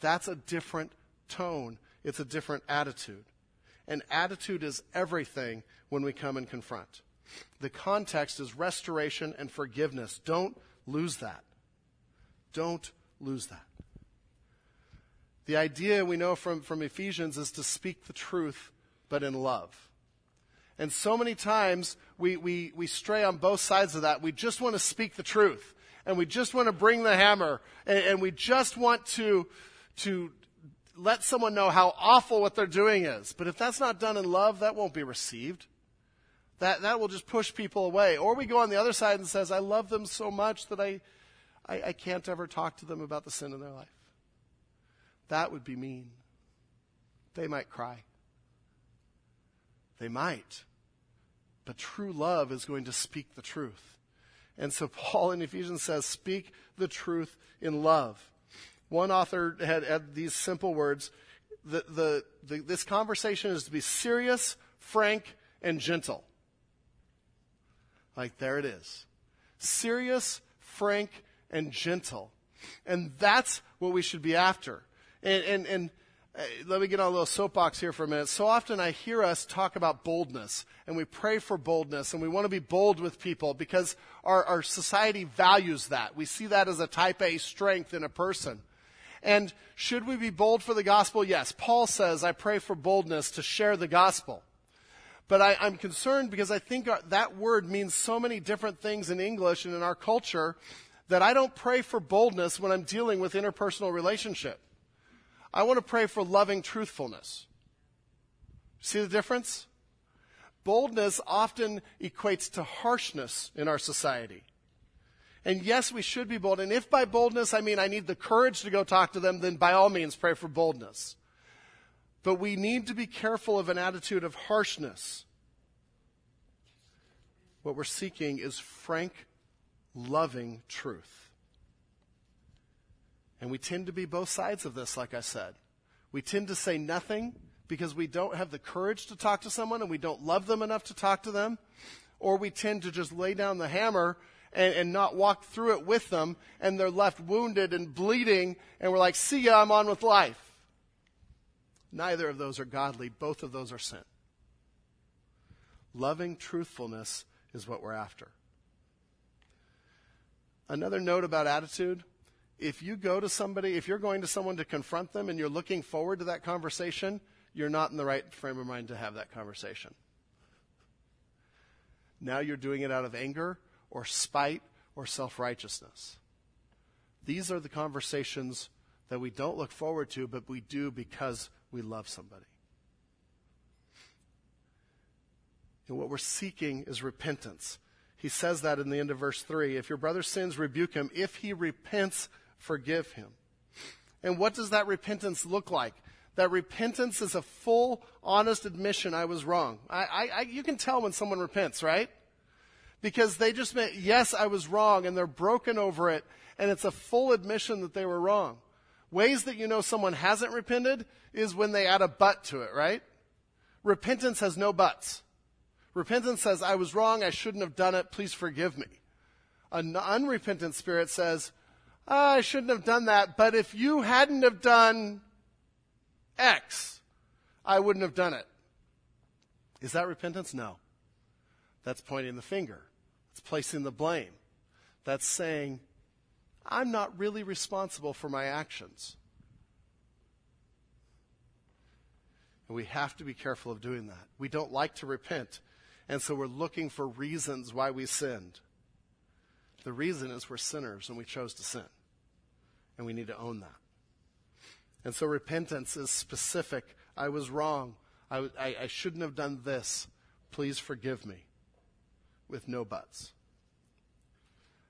That's a different tone. It's a different attitude. And attitude is everything when we come and confront. The context is restoration and forgiveness. Don't lose that. Don't lose that. The idea we know from, from Ephesians is to speak the truth, but in love. And so many times we, we, we stray on both sides of that. We just want to speak the truth. And we just want to bring the hammer. And, and we just want to, to let someone know how awful what they're doing is. But if that's not done in love, that won't be received. That, that will just push people away. Or we go on the other side and says, I love them so much that I, I, I can't ever talk to them about the sin in their life. That would be mean. They might cry. They might. But true love is going to speak the truth. And so Paul in Ephesians says, speak the truth in love. One author had, had these simple words. The, the, the, this conversation is to be serious, frank, and gentle. Like, there it is. Serious, frank, and gentle. And that's what we should be after. And, and, and let me get on a little soapbox here for a minute. So often I hear us talk about boldness, and we pray for boldness, and we want to be bold with people because our, our society values that. We see that as a type A strength in a person. And should we be bold for the gospel? Yes. Paul says, I pray for boldness to share the gospel. But I, am concerned because I think that word means so many different things in English and in our culture that I don't pray for boldness when I'm dealing with interpersonal relationship. I want to pray for loving truthfulness. See the difference? Boldness often equates to harshness in our society. And yes, we should be bold. And if by boldness I mean I need the courage to go talk to them, then by all means pray for boldness. But we need to be careful of an attitude of harshness. What we're seeking is frank, loving truth. And we tend to be both sides of this, like I said. We tend to say nothing because we don't have the courage to talk to someone and we don't love them enough to talk to them. Or we tend to just lay down the hammer and, and not walk through it with them and they're left wounded and bleeding and we're like, see ya, I'm on with life. Neither of those are godly. Both of those are sin. Loving truthfulness is what we're after. Another note about attitude if you go to somebody, if you're going to someone to confront them and you're looking forward to that conversation, you're not in the right frame of mind to have that conversation. Now you're doing it out of anger or spite or self righteousness. These are the conversations that we don't look forward to, but we do because we love somebody. And what we're seeking is repentance. He says that in the end of verse 3. If your brother sins, rebuke him. If he repents, forgive him. And what does that repentance look like? That repentance is a full, honest admission I was wrong. I, I, I, you can tell when someone repents, right? because they just meant, yes, I was wrong, and they're broken over it, and it's a full admission that they were wrong. Ways that you know someone hasn't repented is when they add a but to it, right? Repentance has no buts. Repentance says, I was wrong, I shouldn't have done it, please forgive me. An unrepentant spirit says, Ah, I shouldn't have done that, but if you hadn't have done X, I wouldn't have done it. Is that repentance? No. That's pointing the finger. It's placing the blame. That's saying, I'm not really responsible for my actions. And we have to be careful of doing that. We don't like to repent, and so we're looking for reasons why we sinned. The reason is we're sinners and we chose to sin. And we need to own that. And so repentance is specific. I was wrong. I, I, I shouldn't have done this. Please forgive me. With no buts.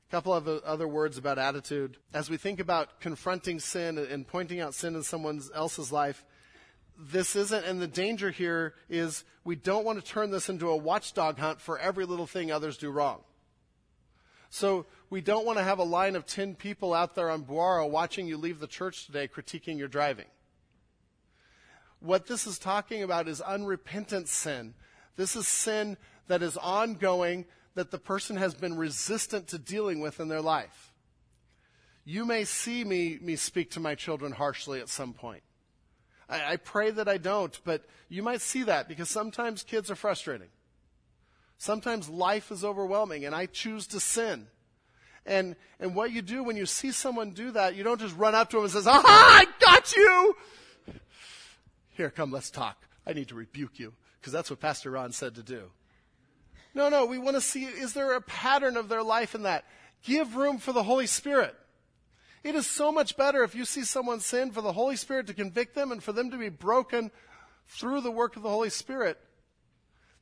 A couple of other words about attitude. As we think about confronting sin and pointing out sin in someone else's life, this isn't, and the danger here is we don't want to turn this into a watchdog hunt for every little thing others do wrong. So we don't want to have a line of 10 people out there on Buara watching you leave the church today critiquing your driving. What this is talking about is unrepentant sin. This is sin that is ongoing, that the person has been resistant to dealing with in their life. You may see me, me speak to my children harshly at some point. I, I pray that I don't, but you might see that because sometimes kids are frustrating. Sometimes life is overwhelming and I choose to sin. And, and what you do when you see someone do that, you don't just run up to them and says, aha, I got you! Here, come, let's talk. I need to rebuke you. Because that's what Pastor Ron said to do. No, no, we want to see, is there a pattern of their life in that? Give room for the Holy Spirit. It is so much better if you see someone sin for the Holy Spirit to convict them and for them to be broken through the work of the Holy Spirit.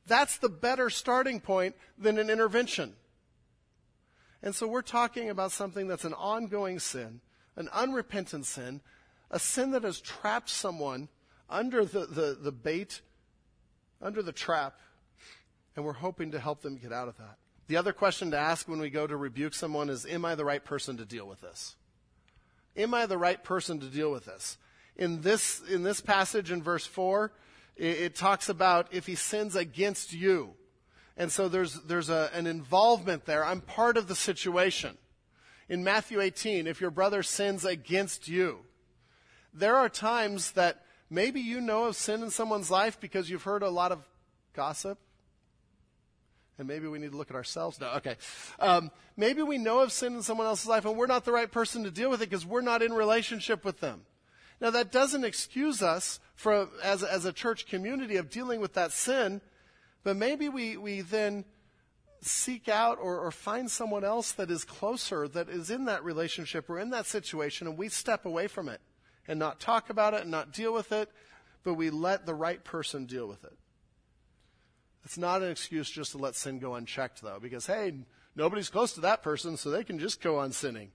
That's the better starting point than an intervention. And so we're talking about something that's an ongoing sin, an unrepentant sin, a sin that has trapped someone under the, the, the bait, under the trap, and we're hoping to help them get out of that. The other question to ask when we go to rebuke someone is Am I the right person to deal with this? Am I the right person to deal with this? In this, in this passage in verse 4, it, it talks about if he sins against you. And so there's, there's a, an involvement there. I'm part of the situation. In Matthew 18, if your brother sins against you, there are times that maybe you know of sin in someone's life because you've heard a lot of gossip. And maybe we need to look at ourselves. No, okay. Um, maybe we know of sin in someone else's life and we're not the right person to deal with it because we're not in relationship with them. Now, that doesn't excuse us for, as, as a church community of dealing with that sin, but maybe we, we then seek out or, or find someone else that is closer, that is in that relationship or in that situation, and we step away from it and not talk about it and not deal with it, but we let the right person deal with it. It's not an excuse just to let sin go unchecked, though, because, hey, nobody's close to that person, so they can just go on sinning.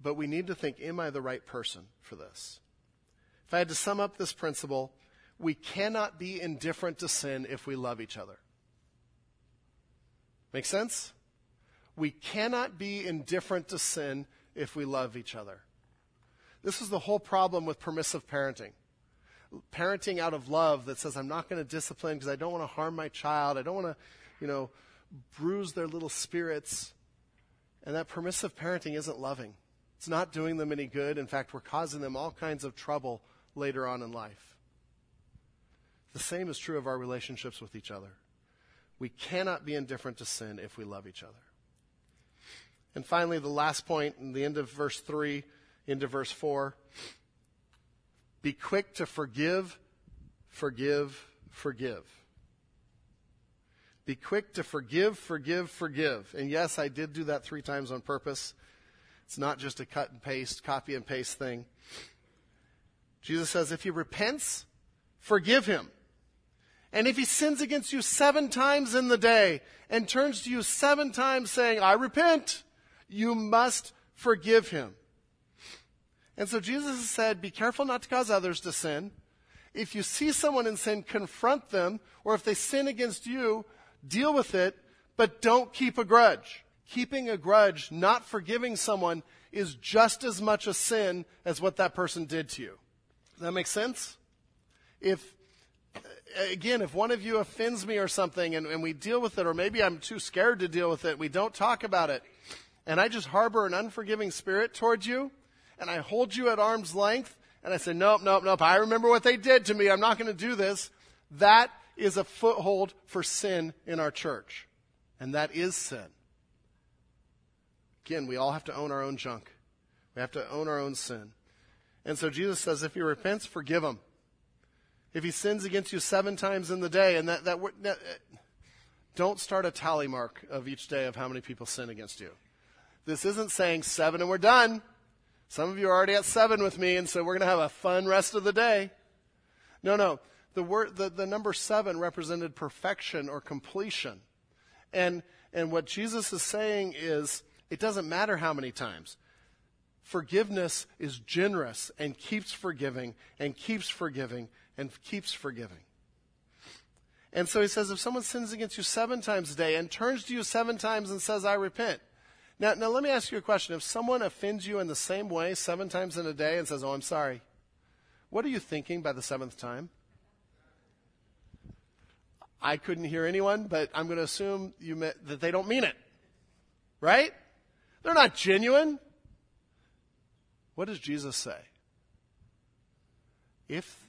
But we need to think, am I the right person for this? If I had to sum up this principle, we cannot be indifferent to sin if we love each other. Make sense? We cannot be indifferent to sin if we love each other. This is the whole problem with permissive parenting. Parenting out of love that says, I'm not going to discipline because I don't want to harm my child. I don't want to, you know, bruise their little spirits. And that permissive parenting isn't loving. It's not doing them any good. In fact, we're causing them all kinds of trouble later on in life. The same is true of our relationships with each other. We cannot be indifferent to sin if we love each other. And finally, the last point in the end of verse 3 into verse 4 be quick to forgive, forgive, forgive. Be quick to forgive, forgive, forgive. And yes, I did do that three times on purpose. It's not just a cut and paste, copy and paste thing. Jesus says, if he repents, forgive him. And if he sins against you seven times in the day and turns to you seven times saying, I repent, you must forgive him. And so Jesus has said, be careful not to cause others to sin. If you see someone in sin, confront them, or if they sin against you, deal with it, but don't keep a grudge. Keeping a grudge, not forgiving someone, is just as much a sin as what that person did to you. Does that make sense? If, again, if one of you offends me or something and, and we deal with it, or maybe I'm too scared to deal with it, we don't talk about it, and I just harbor an unforgiving spirit towards you, and I hold you at arm's length, and I say, nope, nope, nope, I remember what they did to me, I'm not going to do this, that is a foothold for sin in our church. And that is sin. Again, we all have to own our own junk. We have to own our own sin. And so Jesus says, if he repents, forgive him. If he sins against you seven times in the day, and that, that, that don't start a tally mark of each day of how many people sin against you. This isn't saying seven and we're done. Some of you are already at seven with me, and so we're going to have a fun rest of the day. No, no. The word, the, the number seven represented perfection or completion. And, and what Jesus is saying is, it doesn't matter how many times. Forgiveness is generous and keeps forgiving and keeps forgiving and keeps forgiving. And so he says, if someone sins against you seven times a day and turns to you seven times and says, I repent. Now, now let me ask you a question. If someone offends you in the same way seven times in a day and says, Oh, I'm sorry, what are you thinking by the seventh time? I couldn't hear anyone, but I'm going to assume you that they don't mean it. Right? They're not genuine. What does Jesus say? If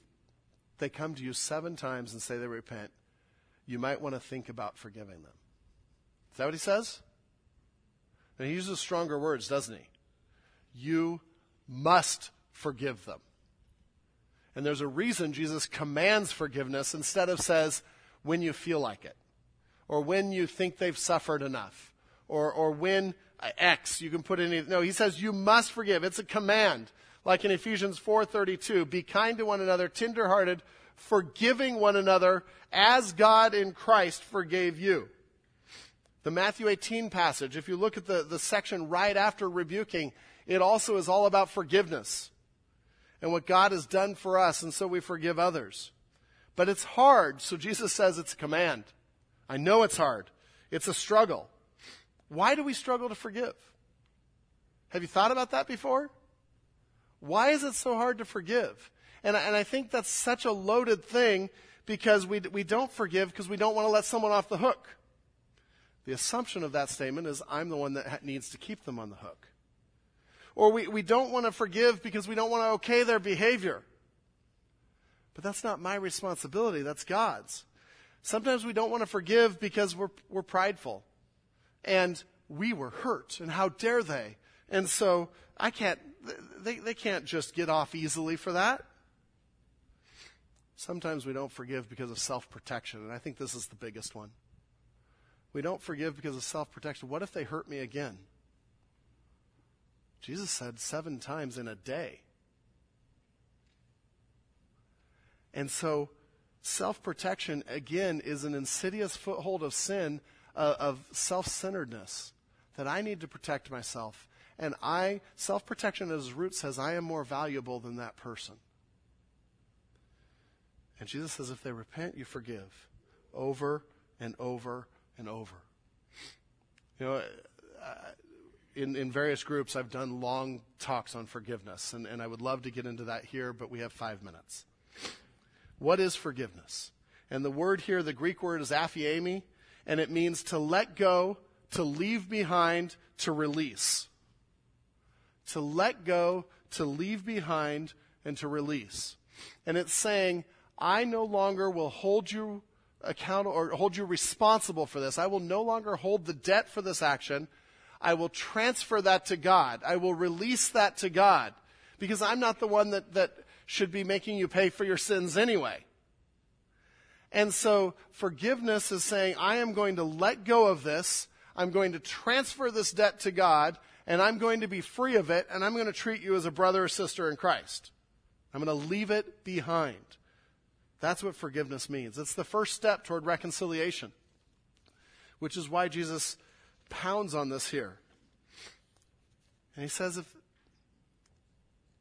they come to you seven times and say they repent, you might want to think about forgiving them. Is that what he says? And he uses stronger words, doesn't he? You must forgive them. And there's a reason Jesus commands forgiveness instead of says, when you feel like it, or when you think they've suffered enough, or, or when X, you can put any, no, he says you must forgive. It's a command. Like in Ephesians 4.32, be kind to one another, tenderhearted, forgiving one another as God in Christ forgave you. The Matthew 18 passage, if you look at the, the section right after rebuking, it also is all about forgiveness and what God has done for us, and so we forgive others. But it's hard, so Jesus says it's a command. I know it's hard. It's a struggle. Why do we struggle to forgive? Have you thought about that before? Why is it so hard to forgive? And, and I think that's such a loaded thing because we, we don't forgive because we don't want to let someone off the hook. The assumption of that statement is I'm the one that needs to keep them on the hook. Or we, we don't want to forgive because we don't want to okay their behavior. But that's not my responsibility, that's God's. Sometimes we don't want to forgive because we're, we're prideful. And we were hurt, and how dare they? And so I can't, they, they can't just get off easily for that. Sometimes we don't forgive because of self protection, and I think this is the biggest one. We don't forgive because of self protection. What if they hurt me again? Jesus said seven times in a day. And so, self protection, again, is an insidious foothold of sin, of self centeredness, that I need to protect myself. And I, self protection as root says, I am more valuable than that person. And Jesus says, if they repent, you forgive over and over and over. You know, uh, in, in various groups, I've done long talks on forgiveness, and, and I would love to get into that here, but we have five minutes. What is forgiveness? And the word here, the Greek word is aphiemi, and it means to let go, to leave behind, to release. To let go, to leave behind, and to release. And it's saying, I no longer will hold you accountable or hold you responsible for this. I will no longer hold the debt for this action. I will transfer that to God. I will release that to God because I'm not the one that, that should be making you pay for your sins anyway. And so forgiveness is saying, I am going to let go of this. I'm going to transfer this debt to God and I'm going to be free of it and I'm going to treat you as a brother or sister in Christ. I'm going to leave it behind. That's what forgiveness means. It's the first step toward reconciliation, which is why Jesus pounds on this here. And he says, if,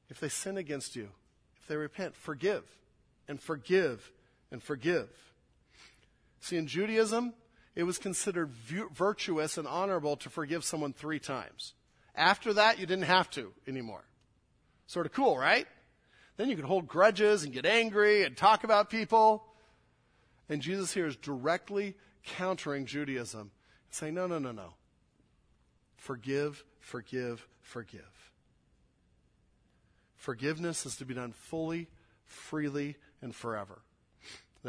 if they sin against you, if they repent, forgive and forgive and forgive. See, in Judaism, it was considered virtuous and honorable to forgive someone three times. After that, you didn't have to anymore. Sort of cool, right? Then you could hold grudges and get angry and talk about people. And Jesus here is directly countering Judaism and saying, no, no, no, no. Forgive, forgive, forgive. Forgiveness is to be done fully, freely, and forever.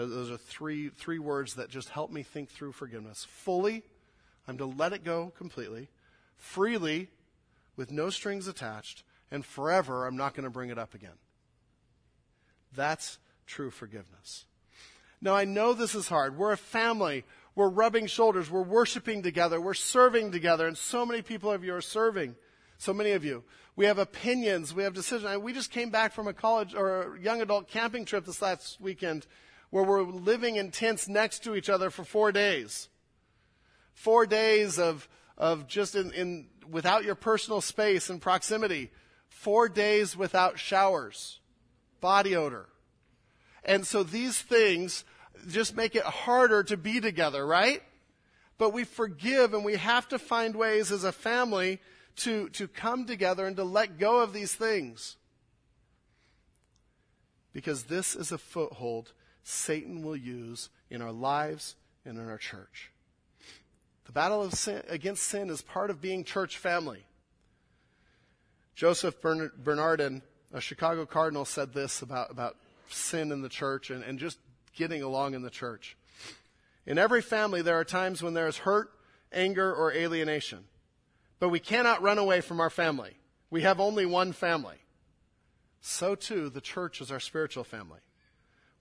Those are three, three words that just help me think through forgiveness. Fully, I'm to let it go completely. Freely, with no strings attached. And forever, I'm not going to bring it up again. That's true forgiveness. Now, I know this is hard. We're a family. We're rubbing shoulders. We're worshiping together. We're serving together. And so many people of you are serving. So many of you. We have opinions. We have decisions. We just came back from a college or a young adult camping trip this last weekend where we're living in tents next to each other for four days. Four days of, of just in, in, without your personal space and proximity. Four days without showers, body odor. And so these things just make it harder to be together, right? But we forgive and we have to find ways as a family to, to come together and to let go of these things. Because this is a foothold Satan will use in our lives and in our church. The battle sin, against sin is part of being church family. Joseph Bernardin, a Chicago Cardinal, said this about, about sin in the church and, and just getting along in the church. In every family, there are times when there is hurt, anger, or alienation. But we cannot run away from our family. We have only one family. So too, the church is our spiritual family.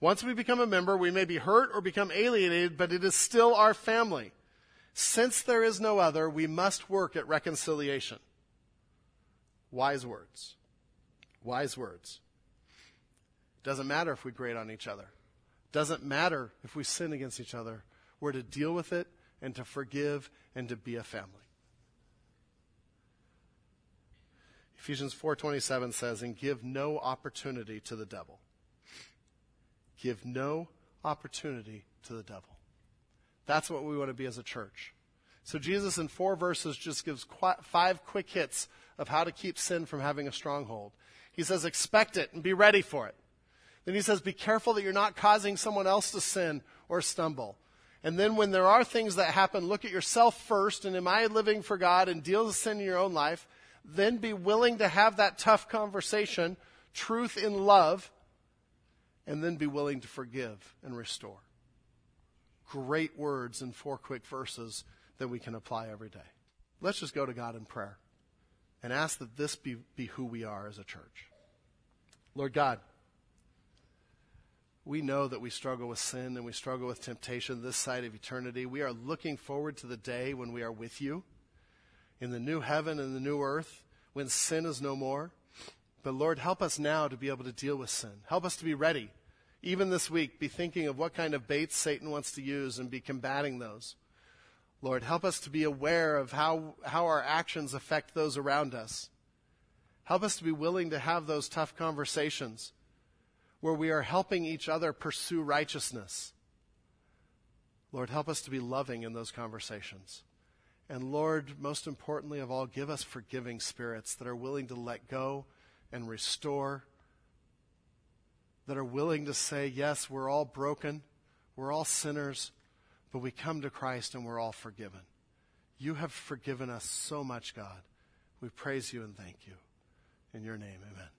Once we become a member, we may be hurt or become alienated, but it is still our family. Since there is no other, we must work at reconciliation. Wise words. Wise words. Doesn't matter if we grate on each other. Doesn't matter if we sin against each other. We're to deal with it and to forgive and to be a family. Ephesians 4:27 says, "And give no opportunity to the devil." Give no opportunity to the devil. That's what we want to be as a church. So Jesus in four verses just gives five quick hits of how to keep sin from having a stronghold. He says, expect it and be ready for it. Then he says, be careful that you're not causing someone else to sin or stumble. And then when there are things that happen, look at yourself first and am I living for God and deal with sin in your own life? Then be willing to have that tough conversation, truth in love, and then be willing to forgive and restore. Great words in four quick verses that we can apply every day. Let's just go to God in prayer and ask that this be, be who we are as a church. Lord God, we know that we struggle with sin and we struggle with temptation this side of eternity. We are looking forward to the day when we are with you in the new heaven and the new earth, when sin is no more. But Lord, help us now to be able to deal with sin. Help us to be ready even this week, be thinking of what kind of baits Satan wants to use and be combating those. Lord, help us to be aware of how, how our actions affect those around us. Help us to be willing to have those tough conversations where we are helping each other pursue righteousness. Lord, help us to be loving in those conversations. And Lord, most importantly of all, give us forgiving spirits that are willing to let go and restore that are willing to say, yes, we're all broken, we're all sinners, but we come to Christ and we're all forgiven. You have forgiven us so much, God. We praise you and thank you. In your name, amen.